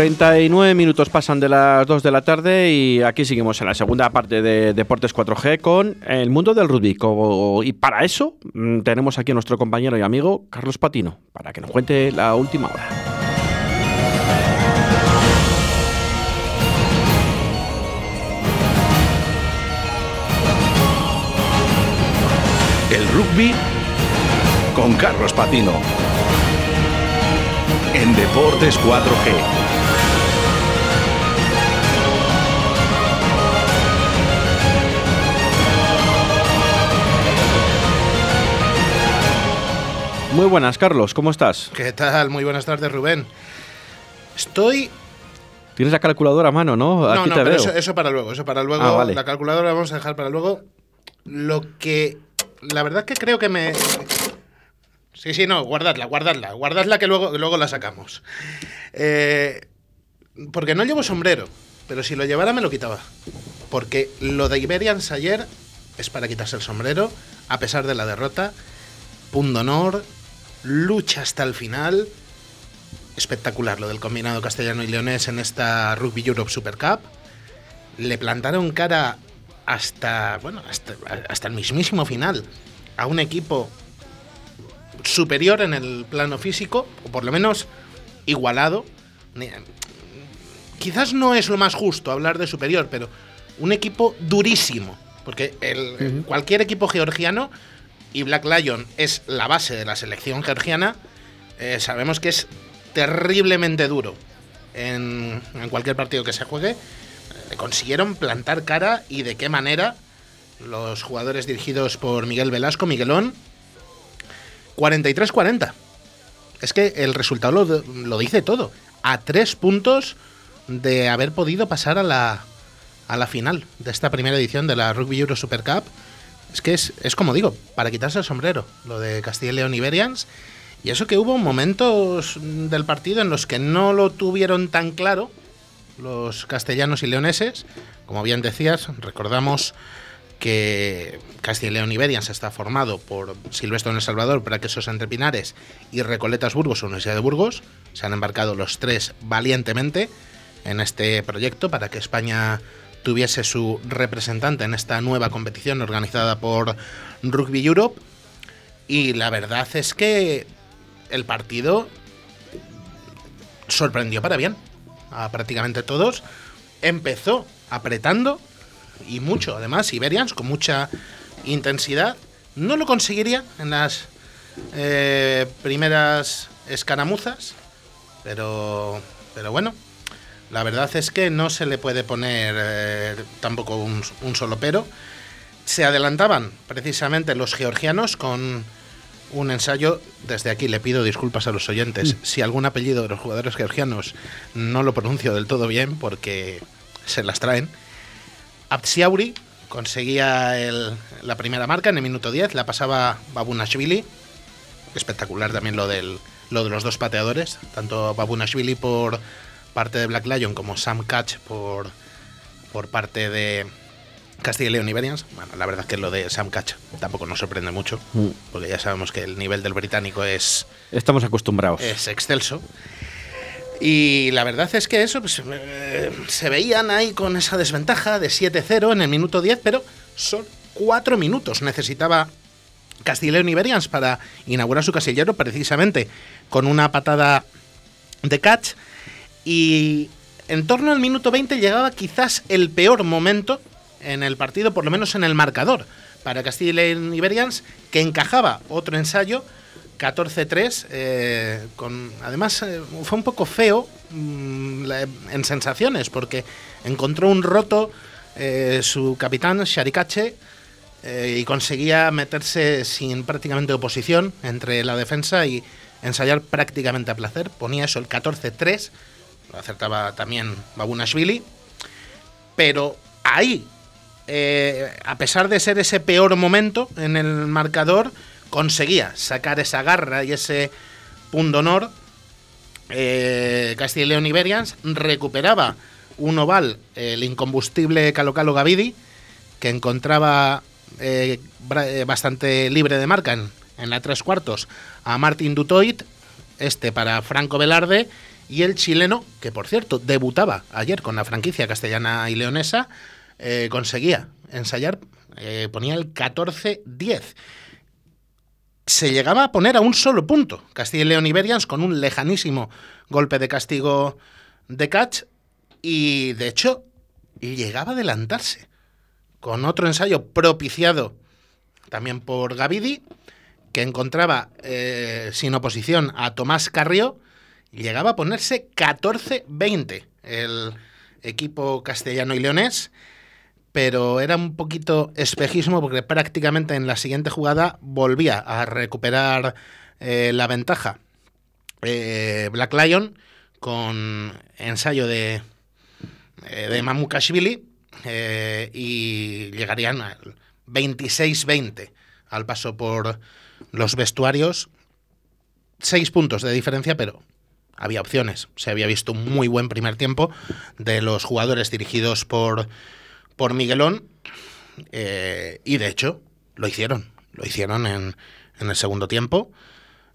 39 minutos pasan de las 2 de la tarde y aquí seguimos en la segunda parte de Deportes 4G con el mundo del rugby. Y para eso mm, tenemos aquí a nuestro compañero y amigo Carlos Patino, para que nos cuente la última hora. El rugby con Carlos Patino. En Deportes 4G. Muy buenas, Carlos, ¿cómo estás? ¿Qué tal? Muy buenas tardes, Rubén. Estoy. Tienes la calculadora a mano, ¿no? Aquí no, no, pero Eso, para luego, eso para luego. Ah, la calculadora la vamos a dejar para luego. Lo que. La verdad que creo que me. Sí, sí, no, guardadla, guardadla. Guardadla que luego, luego la sacamos. Eh, porque no llevo sombrero, pero si lo llevara me lo quitaba. Porque lo de Iberians ayer es para quitarse el sombrero, a pesar de la derrota. Punto honor, lucha hasta el final. Espectacular lo del combinado castellano y leonés en esta Rugby Europe Super Cup. Le plantaron cara hasta, bueno, hasta, el mismísimo final a un equipo superior en el plano físico, o por lo menos igualado. Quizás no es lo más justo hablar de superior, pero un equipo durísimo. Porque el, cualquier equipo georgiano y Black Lion es la base de la selección georgiana, eh, sabemos que es terriblemente duro en, cualquier partido que se juegue. Consiguieron plantar cara y de qué manera los jugadores dirigidos por Miguel Velasco, Miguelón, 43-40. Es que el resultado lo, dice todo. A tres puntos de haber podido pasar a la, a la final de esta primera edición de la Rugby Euro Super Cup es que es, como digo, para quitarse el sombrero, lo de Castilla y León Iberians. Y eso que hubo momentos del partido en los que no lo tuvieron tan claro los castellanos y leoneses. Como bien decías, recordamos que Castilla y León Iberians está formado por Silvestre en El Salvador, Braquesos Entre Pinares y Recoletas Burgos, Universidad de Burgos. Se han embarcado los tres valientemente en este proyecto para que España tuviese su representante en esta nueva competición organizada por Rugby Europe. Y la verdad es que el partido sorprendió para bien a prácticamente todos. Empezó apretando y mucho, además, Iberians con mucha intensidad. No lo conseguiría en las eh, primeras escaramuzas, pero, pero bueno, la verdad es que no se le puede poner eh, tampoco un, solo pero. Se adelantaban precisamente los georgianos con un ensayo. Desde aquí le pido disculpas a los oyentes mm. si algún apellido de los jugadores georgianos no lo pronuncio del todo bien porque se las traen. Abtsiauri conseguía la primera marca en el minuto 10, la pasaba Babunashvili. Espectacular también lo, del, lo de los dos pateadores, tanto Babunashvili por parte de Black Lion como Sam Catch por, por parte de Castilla y León Iberians. Bueno, la verdad es que lo de Sam Catch tampoco nos sorprende mucho, mm. porque ya sabemos que el nivel del británico es... Estamos acostumbrados. Es excelso. Y la verdad es que eso, pues, eh, se veían ahí con esa desventaja de 7-0 en el minuto 10, pero son cuatro minutos necesitaba Castilla y Iberians para inaugurar su casillero, precisamente con una patada de catch y en torno al minuto 20 llegaba quizás el peor momento en el partido, por lo menos en el marcador, para Castilla y Iberians, que encajaba otro ensayo, 14-3, eh, con, además eh, fue un poco feo mm, en sensaciones, porque encontró un roto eh, su capitán, Sharikache, y conseguía meterse sin prácticamente oposición entre la defensa y ensayar prácticamente a placer. Ponía eso el 14-3 lo acertaba también Babunashvili, pero ahí, eh, a pesar de ser ese peor momento en el marcador, conseguía sacar esa garra y ese punto honor. Eh, Castilla y León Iberians recuperaba un oval, el incombustible Calocalo Gavidi, que encontraba eh, bastante libre de marca en, en la tres cuartos a Martin Dutoit, este para Franco Velarde y el chileno, que por cierto debutaba ayer con la franquicia castellana y leonesa, eh, conseguía ensayar, eh, ponía el 14-10. Se llegaba a poner a un solo punto Castilla y León Iberians con un lejanísimo golpe de castigo de catch y de hecho llegaba a adelantarse con otro ensayo propiciado también por Gavidi, que encontraba eh, sin oposición a Tomás Carrió, llegaba a ponerse 14-20 el equipo castellano y leonés, pero era un poquito espejismo porque prácticamente en la siguiente jugada volvía a recuperar eh, la ventaja eh, Black Lion con ensayo de, de Mamukashvili y llegarían al 26-20 al paso por los vestuarios. Seis puntos de diferencia, pero había opciones. Se había visto un muy buen primer tiempo de los jugadores dirigidos por, por Miguelón. Eh, y de hecho, lo hicieron. Lo hicieron en, el segundo tiempo.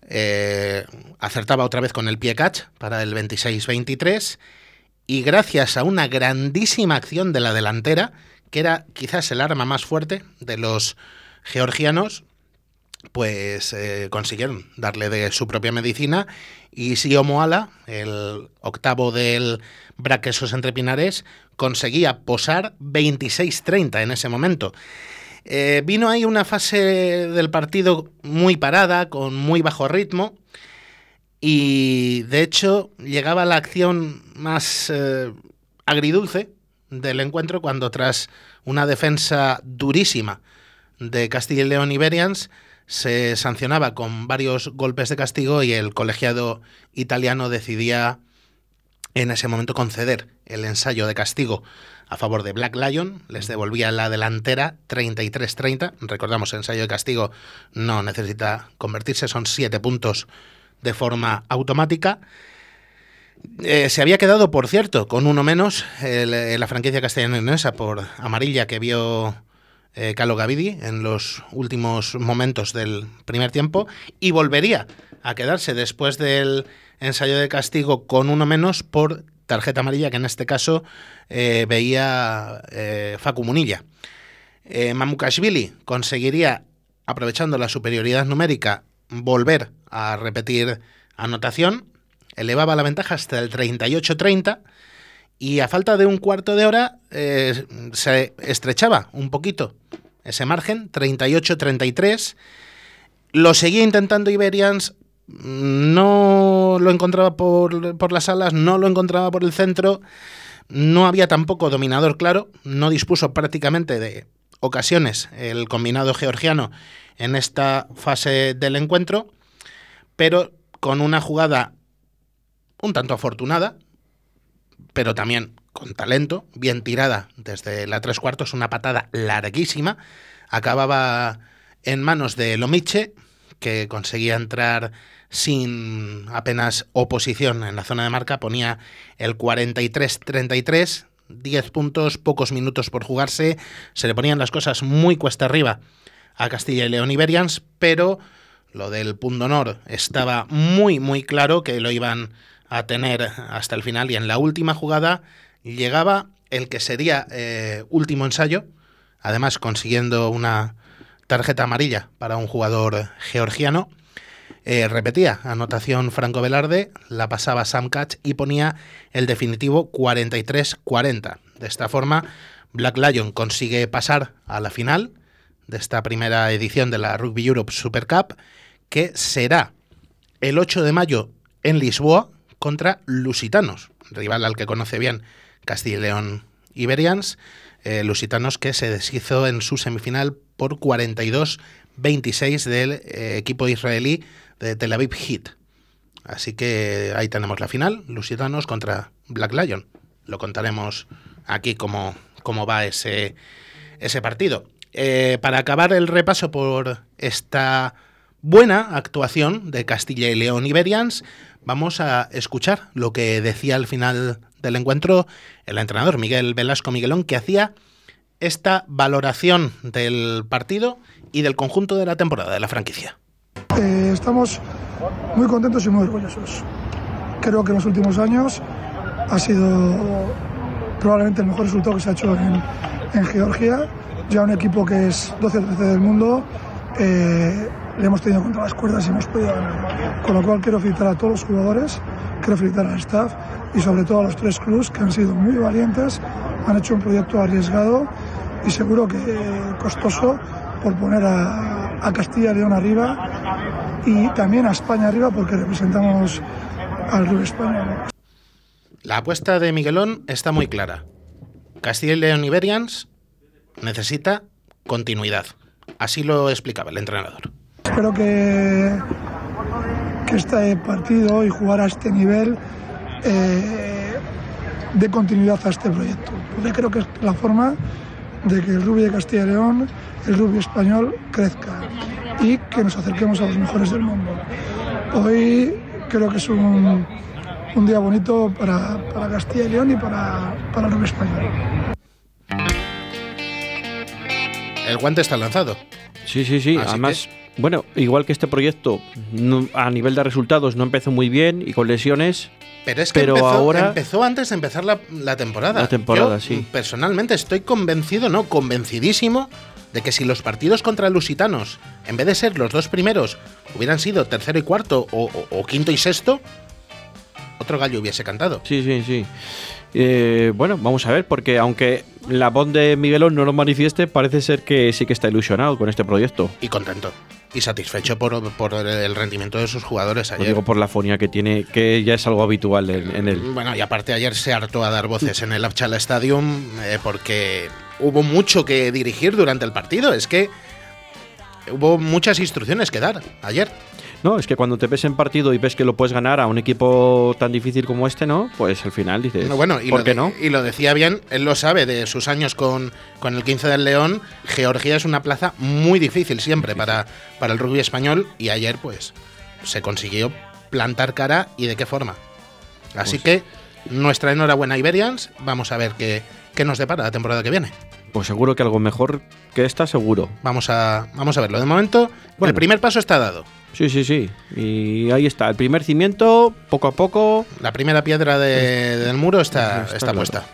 Eh, acertaba otra vez con el pie catch para el 26-23. Y gracias a una grandísima acción de la delantera, que era quizás el arma más fuerte de los georgianos, pues eh, consiguieron darle de su propia medicina y Sio Moala, el octavo del Braquesos entre Pinares, conseguía posar 26-30 en ese momento. Eh, vino ahí una fase del partido muy parada, con muy bajo ritmo, y de hecho llegaba la acción más eh, agridulce del encuentro cuando tras una defensa durísima de Castilla y León Iberians se sancionaba con varios golpes de castigo y el colegiado italiano decidía en ese momento conceder el ensayo de castigo a favor de Black Lion, les devolvía la delantera 33-30, recordamos, ensayo de castigo no necesita convertirse, son siete puntos de forma automática. Eh, se había quedado, por cierto, con uno menos la franquicia castellanesa por amarilla que vio eh, Gavidi en los últimos momentos del primer tiempo y volvería a quedarse después del ensayo de castigo con uno menos por tarjeta amarilla que en este caso eh, veía eh, Facu Munilla. Eh, Mamukashvili conseguiría, aprovechando la superioridad numérica, volver a repetir anotación, elevaba la ventaja hasta el 38-30 y a falta de un cuarto de hora eh, se estrechaba un poquito ese margen, 38-33. Lo seguía intentando Iberians, no lo encontraba por, por, las alas, no lo encontraba por el centro, no había tampoco dominador claro, no dispuso prácticamente de ocasiones el combinado georgiano en esta fase del encuentro, pero con una jugada un tanto afortunada, pero también con talento, bien tirada desde la tres cuartos, una patada larguísima. Acababa en manos de Lomiche, que conseguía entrar sin apenas oposición en la zona de marca, ponía el 43-33, 10 puntos, pocos minutos por jugarse, se le ponían las cosas muy cuesta arriba a Castilla y León Iberians, pero lo del punto honor estaba muy, muy claro que lo iban a tener hasta el final y en la última jugada llegaba el que sería eh, último ensayo, además consiguiendo una tarjeta amarilla para un jugador georgiano. Eh, repetía anotación Franco Velarde, la pasaba Sam Catch y ponía el definitivo 43-40. De esta forma, Black Lion consigue pasar a la final de esta primera edición de la Rugby Europe Super Cup, que será el 8 de mayo en Lisboa, contra Lusitanos, rival al que conoce bien Castilla y León Iberians, eh, Lusitanos que se deshizo en su semifinal por 42-26 del eh, equipo israelí de Tel Aviv Heat. Así que ahí tenemos la final, Lusitanos contra Black Lion. Lo contaremos aquí cómo, cómo va ese, ese partido. Eh, para acabar el repaso por esta buena actuación de Castilla y León Iberians, vamos a escuchar lo que decía al final del encuentro el entrenador Miguel Velasco Miguelón, que hacía esta valoración del partido y del conjunto de la temporada de la franquicia. Eh, estamos muy contentos y muy orgullosos. creo que en los últimos años ha sido probablemente el mejor resultado que se ha hecho en, en Georgia. Ya un equipo que es 12-13 del mundo, eh, le hemos tenido contra las cuerdas y hemos podido ganar. Con lo cual quiero felicitar a todos los jugadores, quiero felicitar al staff y sobre todo a los tres clubs que han sido muy valientes, han hecho un proyecto arriesgado y seguro que costoso por poner a, a Castilla y León arriba y también a España arriba porque representamos al club español. La apuesta de Miguelón está muy clara. Castilla y León Iberians necesita continuidad. Así lo explicaba el entrenador. Espero que, este partido y jugar a este nivel eh, dé continuidad a este proyecto. Porque creo que es la forma de que el rugby de Castilla y León, el rugby español, crezca y que nos acerquemos a los mejores del mundo. Hoy creo que es un, un día bonito para, para, Castilla y León y para, para el rugby español. El guante está lanzado. Sí, sí, sí. Así Además, bueno, igual que este proyecto no- a nivel de resultados no empezó muy bien y con lesiones, Pero es que Pero empezó, ahora- empezó antes de empezar la, la temporada. La temporada, Yo, sí. Personalmente estoy convencido, no, convencidísimo de que si los partidos contra Lusitanos, en vez de ser los dos primeros, hubieran sido tercero y cuarto o, o- o quinto y sexto, otro gallo hubiese cantado. Sí, sí, sí. Eh, bueno, vamos a ver, porque aunque la voz de Miguelón no lo manifieste, parece ser que sí que está ilusionado con este proyecto. Y contento. Y satisfecho por, por el rendimiento de sus jugadores Lo ayer. digo por la fonía que tiene, que ya es algo habitual en, en él. Bueno, y aparte ayer se hartó a dar voces en el Upchala Stadium eh, porque hubo mucho que dirigir durante el partido. Es que hubo muchas instrucciones que dar ayer. No, es que cuando te ves en partido y ves que lo puedes ganar a un equipo tan difícil como este, ¿no? Pues al final dices, No, bueno, y ¿por lo, qué de- no? y lo decía bien, él lo sabe de sus años con, con el 15 del León. Georgia es una plaza muy difícil siempre para, para el rugby español y ayer pues se consiguió plantar cara y de qué forma. Así que nuestra enhorabuena Iberians, vamos a ver qué, qué nos depara la temporada que viene. Pues seguro que algo mejor que esta, seguro. Vamos a, vamos a verlo. De momento, Bueno. el primer paso está dado. Sí, sí, sí. Y ahí está, el primer cimiento, poco a poco. La primera piedra de- del muro está, Está puesta.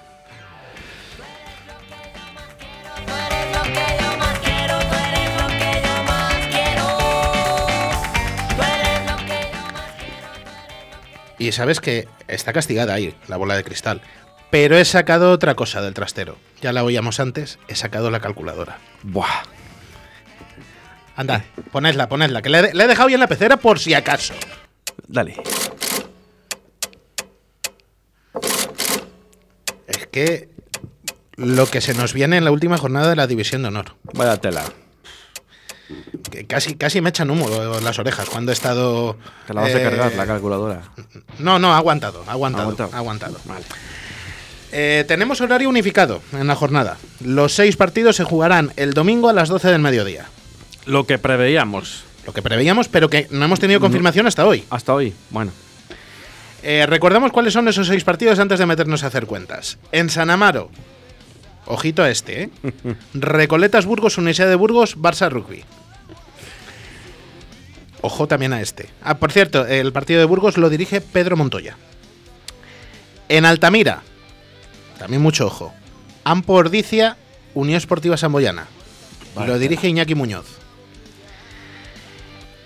Y sabes que está castigada ahí, la bola de cristal. Pero he sacado otra cosa del trastero. Ya la oíamos antes, he sacado la calculadora. Buah. Anda, ponedla, ponedla, que le he, dejado ahí en la pecera por si acaso. Dale. Es que lo que se nos viene en la última jornada de la División de Honor. Vaya tela. Que casi, casi me echan humo las orejas cuando he estado... Te la vas a eh, cargar, la calculadora. No, no, ha aguantado, ha aguantado, Aguantado. ha aguantado. Vale. Eh, tenemos horario unificado en la jornada. Los seis partidos se jugarán el domingo a las 12 del mediodía. Lo que preveíamos Lo que preveíamos, pero que no hemos tenido confirmación hasta hoy. hasta hoy. Bueno, Eh, recordamos cuáles son esos seis partidos antes de meternos a hacer cuentas. En San Amaro, ojito a este, ¿eh? Recoletas Burgos, Universidad de Burgos, Barça Rugby. Ojo también a este. Ah, por cierto, el partido de Burgos lo dirige Pedro Montoya. En Altamira, también mucho ojo. Ampo Ordicia, Unión Esportiva Samboyana. Lo dirige Iñaki Muñoz.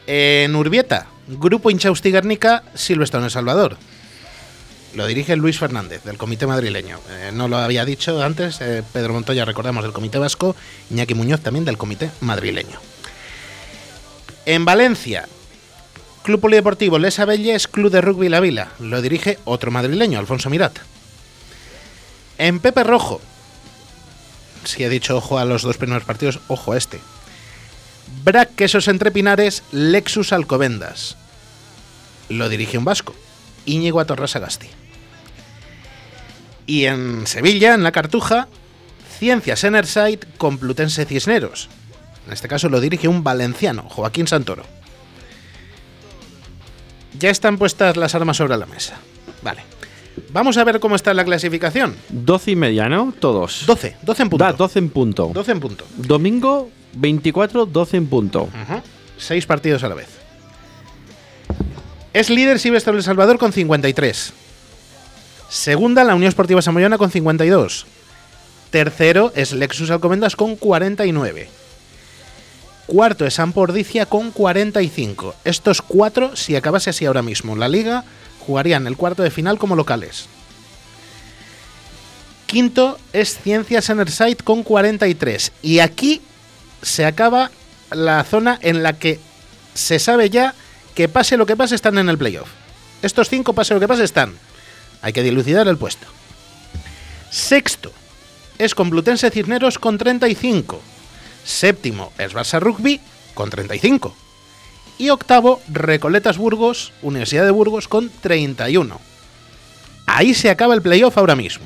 En Urbieta, Grupo Inchausti Guernica, Silvestre en El Salvador. Lo dirige Luis Fernández, del Comité Madrileño. Eh, no lo había dicho antes, eh, Pedro Montoya, recordamos, del Comité Vasco, Iñaki Muñoz también del Comité Madrileño. En Valencia, Club Polideportivo Les Abelles, Club de Rugby La Vila. Lo dirige otro madrileño, Alfonso Mirat. En Pepe Rojo, si he dicho ojo a los dos primeros partidos, ojo a este. Brac Quesos Entre Pinares, Lexus Alcobendas. Lo dirige un vasco, Íñigo Atorra Sagasti. Y en Sevilla, en la Cartuja, Ciencias Enerside Complutense Cisneros. En este caso lo dirige un valenciano, Joaquín Santoro. Ya están puestas las armas sobre la mesa. Vale. Vamos a ver cómo está la clasificación. 12 y media, ¿no? Todos. 12, 12 en punto. Da, 12 en punto. 12 en punto. Domingo 24, 12 en punto. Ujú. Seis partidos a la vez. Es líder Silvestre El Salvador con 53. Segunda, la Unión Esportiva Samoyana con 52. Tercero es Lexus Alcobendas con 49. Cuarto es Ampordicia con 45. Estos cuatro, si acabase así ahora mismo la liga, jugarían el cuarto de final como locales. Quinto es Ciencias Enerside con 43. Y aquí se acaba la zona en la que se sabe ya que pase lo que pase están en el playoff. Estos cinco, pase lo que pase, están. Hay que dilucidar el puesto. Sexto es Complutense Cisneros con 35. Séptimo es Barça Rugby con 35. Y octavo, Recoletas Burgos, Universidad de Burgos con 31. Ahí se acaba el playoff ahora mismo.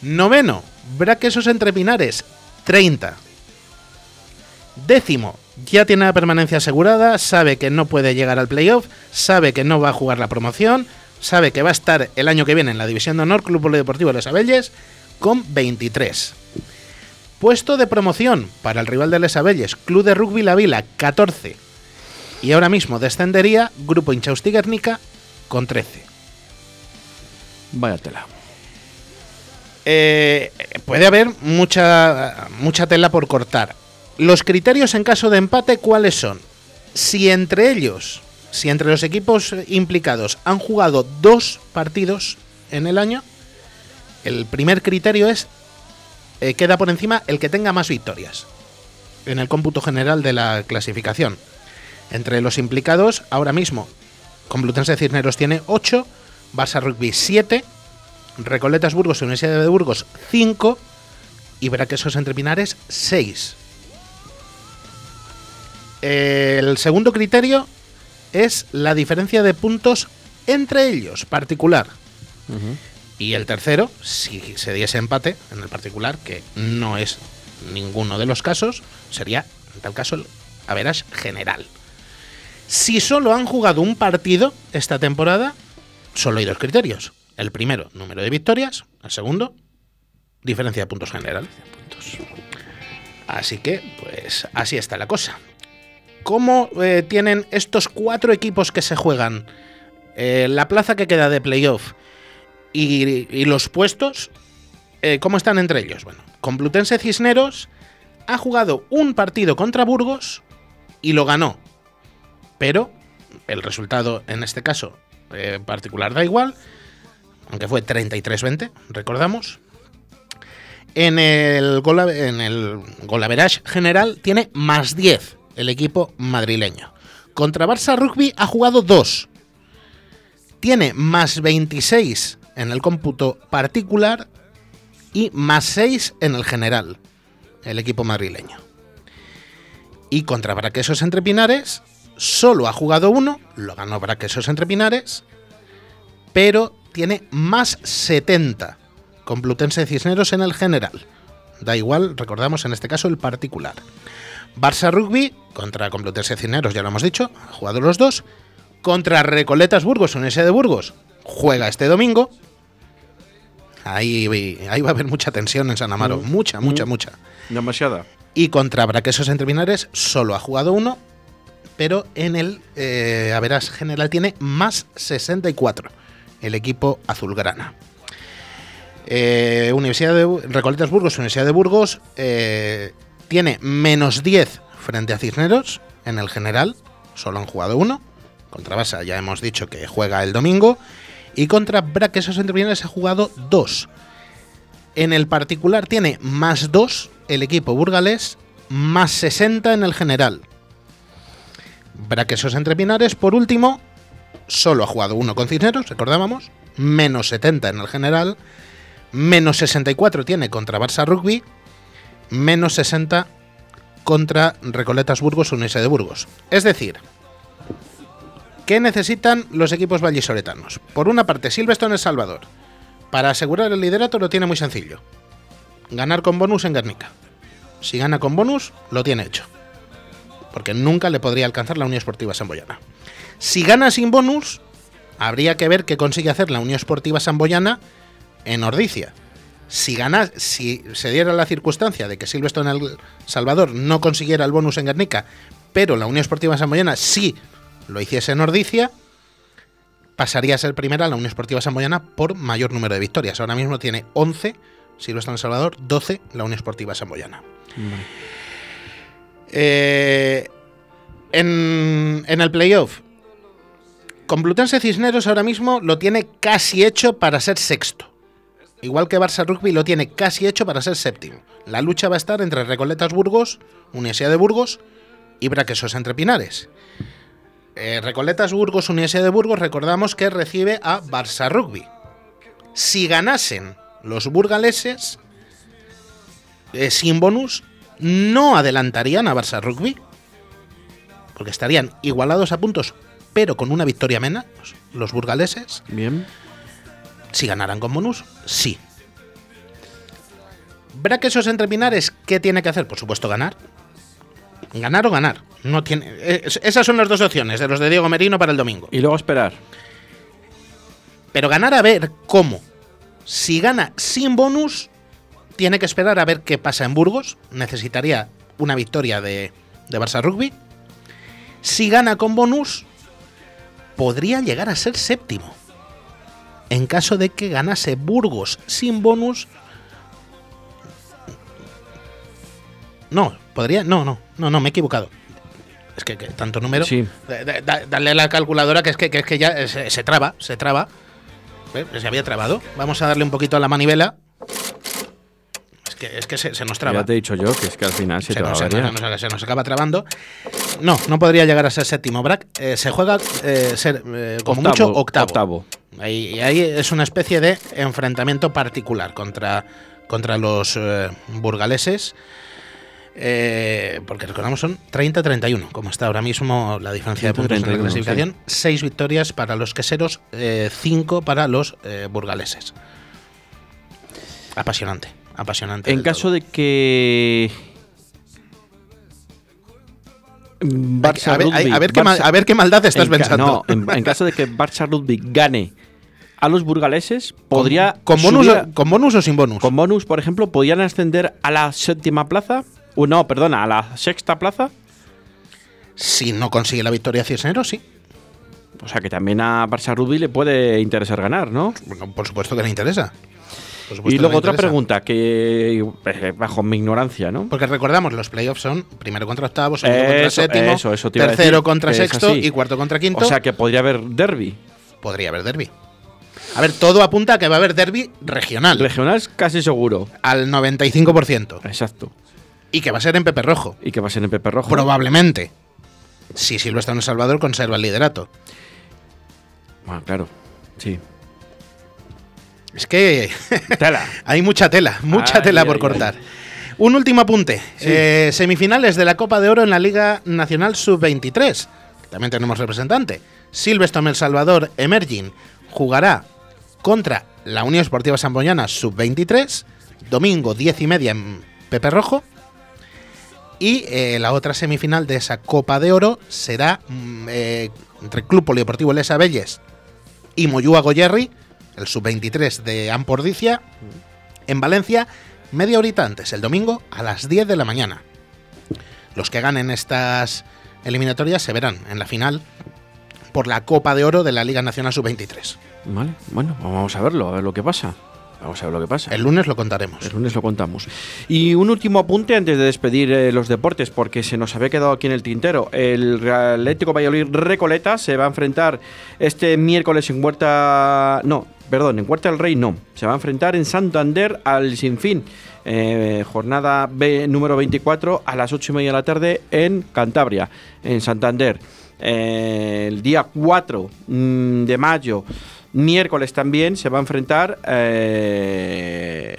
Noveno, Braquesos entre Pinares, 30. Décimo, ya tiene la permanencia asegurada, sabe que no puede llegar al playoff, sabe que no va a jugar la promoción, sabe que va a estar el año que viene en la División de Honor Club Polideportivo Les Abelles con 23. Puesto de promoción para el rival de Les Abelles, Club de Rugby La Vila, 14. Y ahora mismo descendería Grupo Inchausti Guernica con 13. Vaya tela. Eh, puede haber mucha, mucha tela por cortar. Los criterios en caso de empate, ¿cuáles son? Si entre ellos, si entre los equipos implicados han jugado dos partidos en el año, el primer criterio es eh, queda por encima el que tenga más victorias en el cómputo general de la clasificación. Entre los implicados, ahora mismo, Complutense Cisneros tiene 8, Barça Rugby 7, Recoletas Burgos y Universidad de Burgos 5 y Braquesos Entre Pinares 6. El segundo criterio es la diferencia de puntos entre ellos, particular. Y el tercero, si se diese empate en el particular, que no es ninguno de los casos, sería en tal caso el average general. Si solo han jugado un partido esta temporada, solo hay dos criterios. El primero, número de victorias. El segundo, diferencia de puntos general. Así que, pues así está la cosa. ¿Cómo eh, tienen estos cuatro equipos que se juegan eh, la plaza que queda de playoff y, y los puestos? eh, ¿Cómo están entre ellos? Bueno, Complutense Cisneros ha jugado un partido contra Burgos y lo ganó. Pero el resultado en este caso eh, particular da igual, aunque fue 33-20, recordamos. En el, gol, en el gol average general tiene más 10 el equipo madrileño. Contra Barça Rugby ha jugado 2. Tiene más 26 en el cómputo particular y más 6 en el general, el equipo madrileño. Y contra Braquesos Entre Pinares solo ha jugado uno, lo ganó Braquesos Entre Pinares, pero tiene más 70 Complutense Cisneros en el general. Da igual, recordamos en este caso el particular. Barça Rugby contra Complutense Cisneros, ya lo hemos dicho, ha jugado los dos. Contra Recoletas Burgos, Universidad de Burgos, juega este domingo. Ahí, ahí va a haber mucha tensión en San Amaro, Mm. mucha, mucha, Mm. mucha. Demasiada. Y contra Braquesos Entre Pinares solo ha jugado uno, pero en el eh, Averas general tiene más 64 el equipo azulgrana. Eh, Universidad de Recoletas Burgos, Universidad de Burgos eh, tiene menos 10 frente a Cisneros en el general, solo han jugado uno. Contra Barça ya hemos dicho que juega el domingo. Y contra Braquesos Entre Pinares ha jugado dos. En el particular tiene más 2 el equipo burgalés, más 60 en el general. Braquesos entre Pinares, por último, solo ha jugado uno con Cisneros, recordábamos, menos 70 en el general, menos 64 tiene contra Barça Rugby, menos 60 contra Recoletas Burgos, Unese de Burgos. Es decir, ¿qué necesitan los equipos vallisoletanos? Por una parte, Silverstone El Salvador. Para asegurar el liderato lo tiene muy sencillo. Ganar con bonus en Guernica. Si gana con bonus, lo tiene hecho. Porque nunca le podría alcanzar la Unión Esportiva Samboyana. Si gana sin bonus, habría que ver qué consigue hacer la Unión Esportiva Samboyana en Ordicia. Si gana, si se diera la circunstancia de que Silverstone El Salvador no consiguiera el bonus en Guernica, pero la Unión Esportiva Samboyana sí lo hiciese en Ordicia, pasaría a ser primera la Unión Esportiva Samboyana por mayor número de victorias. Ahora mismo tiene 11 Silvestre en Salvador, 12 la Unión Esportiva Samboyana. Eh, en, el playoff, Complutense Cisneros ahora mismo lo tiene casi hecho para ser sexto. Igual que Barça Rugby lo tiene casi hecho para ser séptimo. La lucha va a estar entre Recoletas Burgos, Universidad de Burgos y Braquesos Entre Pinares. Eh, Recoletas Burgos, Universidad de Burgos, recordamos que recibe a Barça Rugby. Si ganasen los burgaleses, eh, sin bonus, no adelantarían a Barça Rugby, porque estarían igualados a puntos, pero con una victoria menos, los burgaleses. Bien. Si ganaran con bonus, sí. Braquesos entre Pinares, ¿qué tiene que hacer? Por supuesto, ganar. Ganar o ganar. No tiene, es- esas son las dos opciones de los de Diego Merino para el domingo. Y luego esperar. Pero ganar a ver cómo. Si gana sin bonus, tiene que esperar a ver qué pasa en Burgos. Necesitaría una victoria de, de Barça Rugby. Si gana con bonus, podría llegar a ser séptimo. En caso de que ganase Burgos sin bonus. No, podría. No, no, no, no, me he equivocado. Es que, que tanto número. Sí. Da- a la calculadora que es que, que es que ya eh, se, se traba, se traba. ¿Ves? Se había trabado. Vamos a darle un poquito a la manivela. Es que, es que se, se nos traba. Ya te he dicho yo que es que al final se, Se nos, se nos- acaba trabando. No, no podría llegar a ser séptimo. Brack eh, se juega eh, ser eh, como mucho octavo. octavo. Ahí, y ahí es una especie de enfrentamiento particular contra, contra los burgaleses. Eh, porque recordamos son 30-31, como está ahora mismo la diferencia de puntos en la 30-31, clasificación. Seis victorias para los queseros, eh, cinco para los eh, burgaleses. Apasionante, apasionante. En caso todo. de que. Barça a, ver, Rugby- a ver qué, mal- Barça- a ver qué maldad estás en pensando. No, en, en caso de que Barça Rugby gane a los burgaleses, podría. ¿Con, con bonus, a- ¿Con bonus o sin bonus? con bonus, por ejemplo, podrían ascender a la séptima plaza. O no, perdona, a la sexta plaza. Si no consigue la victoria Cisneros, sí. O sea que también a Barça Rugby le puede interesar ganar, ¿no? Bueno, por supuesto que le interesa. Y luego otra pregunta, que eh, bajo mi ignorancia, ¿no? Porque recordamos, los playoffs son primero contra octavo, segundo contra séptimo, eso, eso tercero contra sexto y cuarto contra quinto. O sea que podría haber derby. podría haber derby. A ver, todo apunta a que va a haber derby regional Regional es casi seguro. al 95% Exacto. y que va a ser en Pepe Rojo. Y que va a ser en Pepe Rojo. Probablemente. Si Silvestre en El Salvador conserva el liderato. Ah, claro. Sí. Es que Tela. Hay mucha tela, mucha Ay, tela ay, por ay. cortar. Un último apunte. Eh, semifinales de la Copa de Oro en la Liga Nacional Sub-23. También tenemos representante. Silvestre El Salvador Emerging jugará contra la Unión Esportiva Samboyana Sub-23. Domingo 10 y media en Pepe Rojo. Y eh, la otra semifinal de esa Copa de Oro será mm, eh, entre Club Polideportivo Les Abelles y Moyúa Goyerri, el sub-23 de Ampordicia, en Valencia, media horita antes, el domingo a las 10 de la mañana. Los que ganen estas eliminatorias se verán en la final por la Copa de Oro de la Liga Nacional Sub-23. Vale, bueno, vamos a verlo, a ver lo que pasa. Vamos a ver lo que pasa. El lunes lo contaremos. El lunes lo contamos. Y un último apunte antes de despedir eh, los deportes, porque se nos había quedado aquí en el tintero. El Atlético Valladolid Recoleta se va a enfrentar este miércoles en Huerta. No, perdón, en Huerta del Rey no. Se va a enfrentar en Santander al Sinfín. Eh, jornada B número 24 a las 8 y media de la tarde en Cantabria, en Santander. Eh, el día 4 mm, de mayo miércoles también se va a enfrentar eh,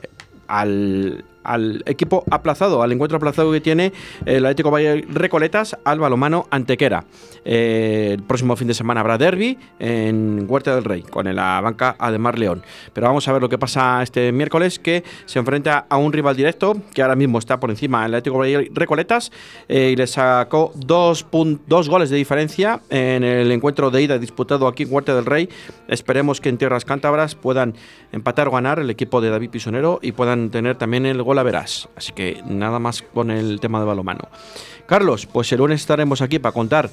al, al equipo aplazado, al encuentro aplazado que tiene el Atlético Valle Recoletas al balomano Antequera. Eh, el próximo fin de semana habrá derby en Huerta del Rey con la banca Ademar León. Pero vamos a ver lo que pasa este miércoles que se enfrenta a un rival directo que ahora mismo está por encima del Atlético Valle Recoletas eh, y le sacó dos, dos goles de diferencia en el encuentro de ida disputado aquí en Huerta del Rey. Esperemos que en tierras cántabras puedan empatar o ganar el equipo de David Pisonero y puedan tener también el gol a verás. Así que nada más con el tema de balomano. Carlos, pues el lunes estaremos aquí para contar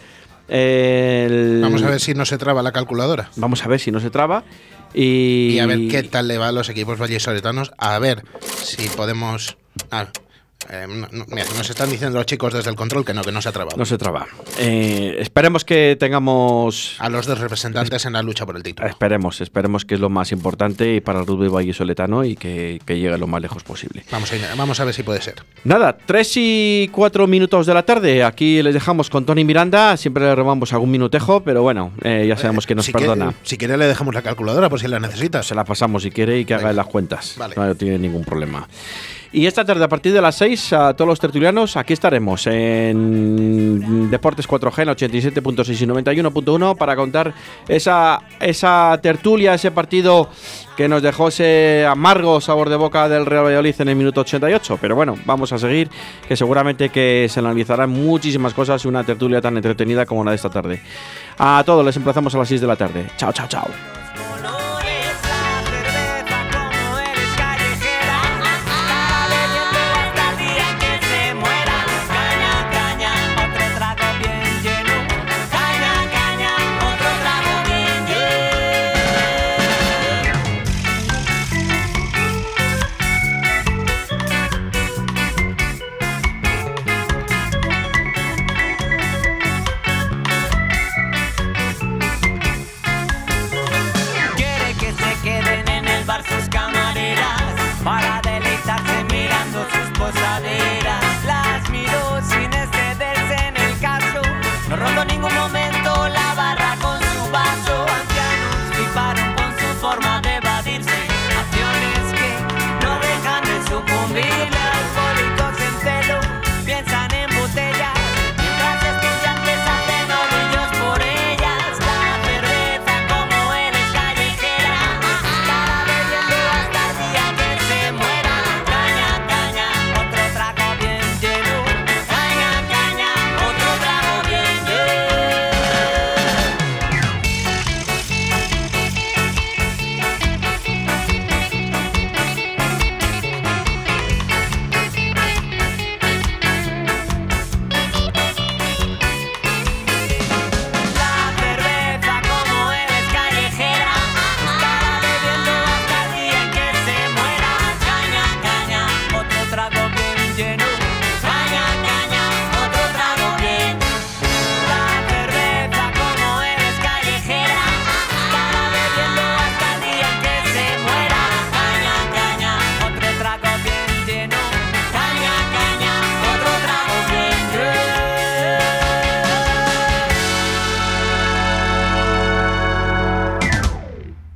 El- Vamos a ver si no se traba la calculadora. Vamos a ver si no se traba. Y, Y a ver qué tal le va a los equipos vallisoletanos. A ver si podemos. ah, eh, no- no, mira, nos están diciendo los chicos desde el control que no, que no se ha trabado. No se traba. Eh, esperemos que tengamos. A los dos representantes en la lucha por el título. Esperemos, esperemos que es lo más importante para el rugby vallisoletano y que, que llegue lo más lejos posible. Vamos a, vamos a ver si puede ser. Nada, 3 y 4 minutos de la tarde. Aquí les dejamos con Tony Miranda. Siempre le robamos algún minutejo, pero bueno, eh, ya sabemos que nos si perdona. Quiere, si quiere, le dejamos la calculadora por si la necesitas. Se la pasamos si quiere y que haga las cuentas. Vale. No tiene ningún problema. Y esta tarde, a partir de las 6, a todos los tertulianos, aquí estaremos en Deportes 4G, en 87.6 y 91.1, para contar esa, esa tertulia, ese partido que nos dejó ese amargo sabor de boca del Real Valladolid en el minuto 88. Pero bueno, vamos a seguir, que seguramente que se analizarán muchísimas cosas una tertulia tan entretenida como la de esta tarde. A todos les emplazamos a las 6 de la tarde. Chao, chao, chao.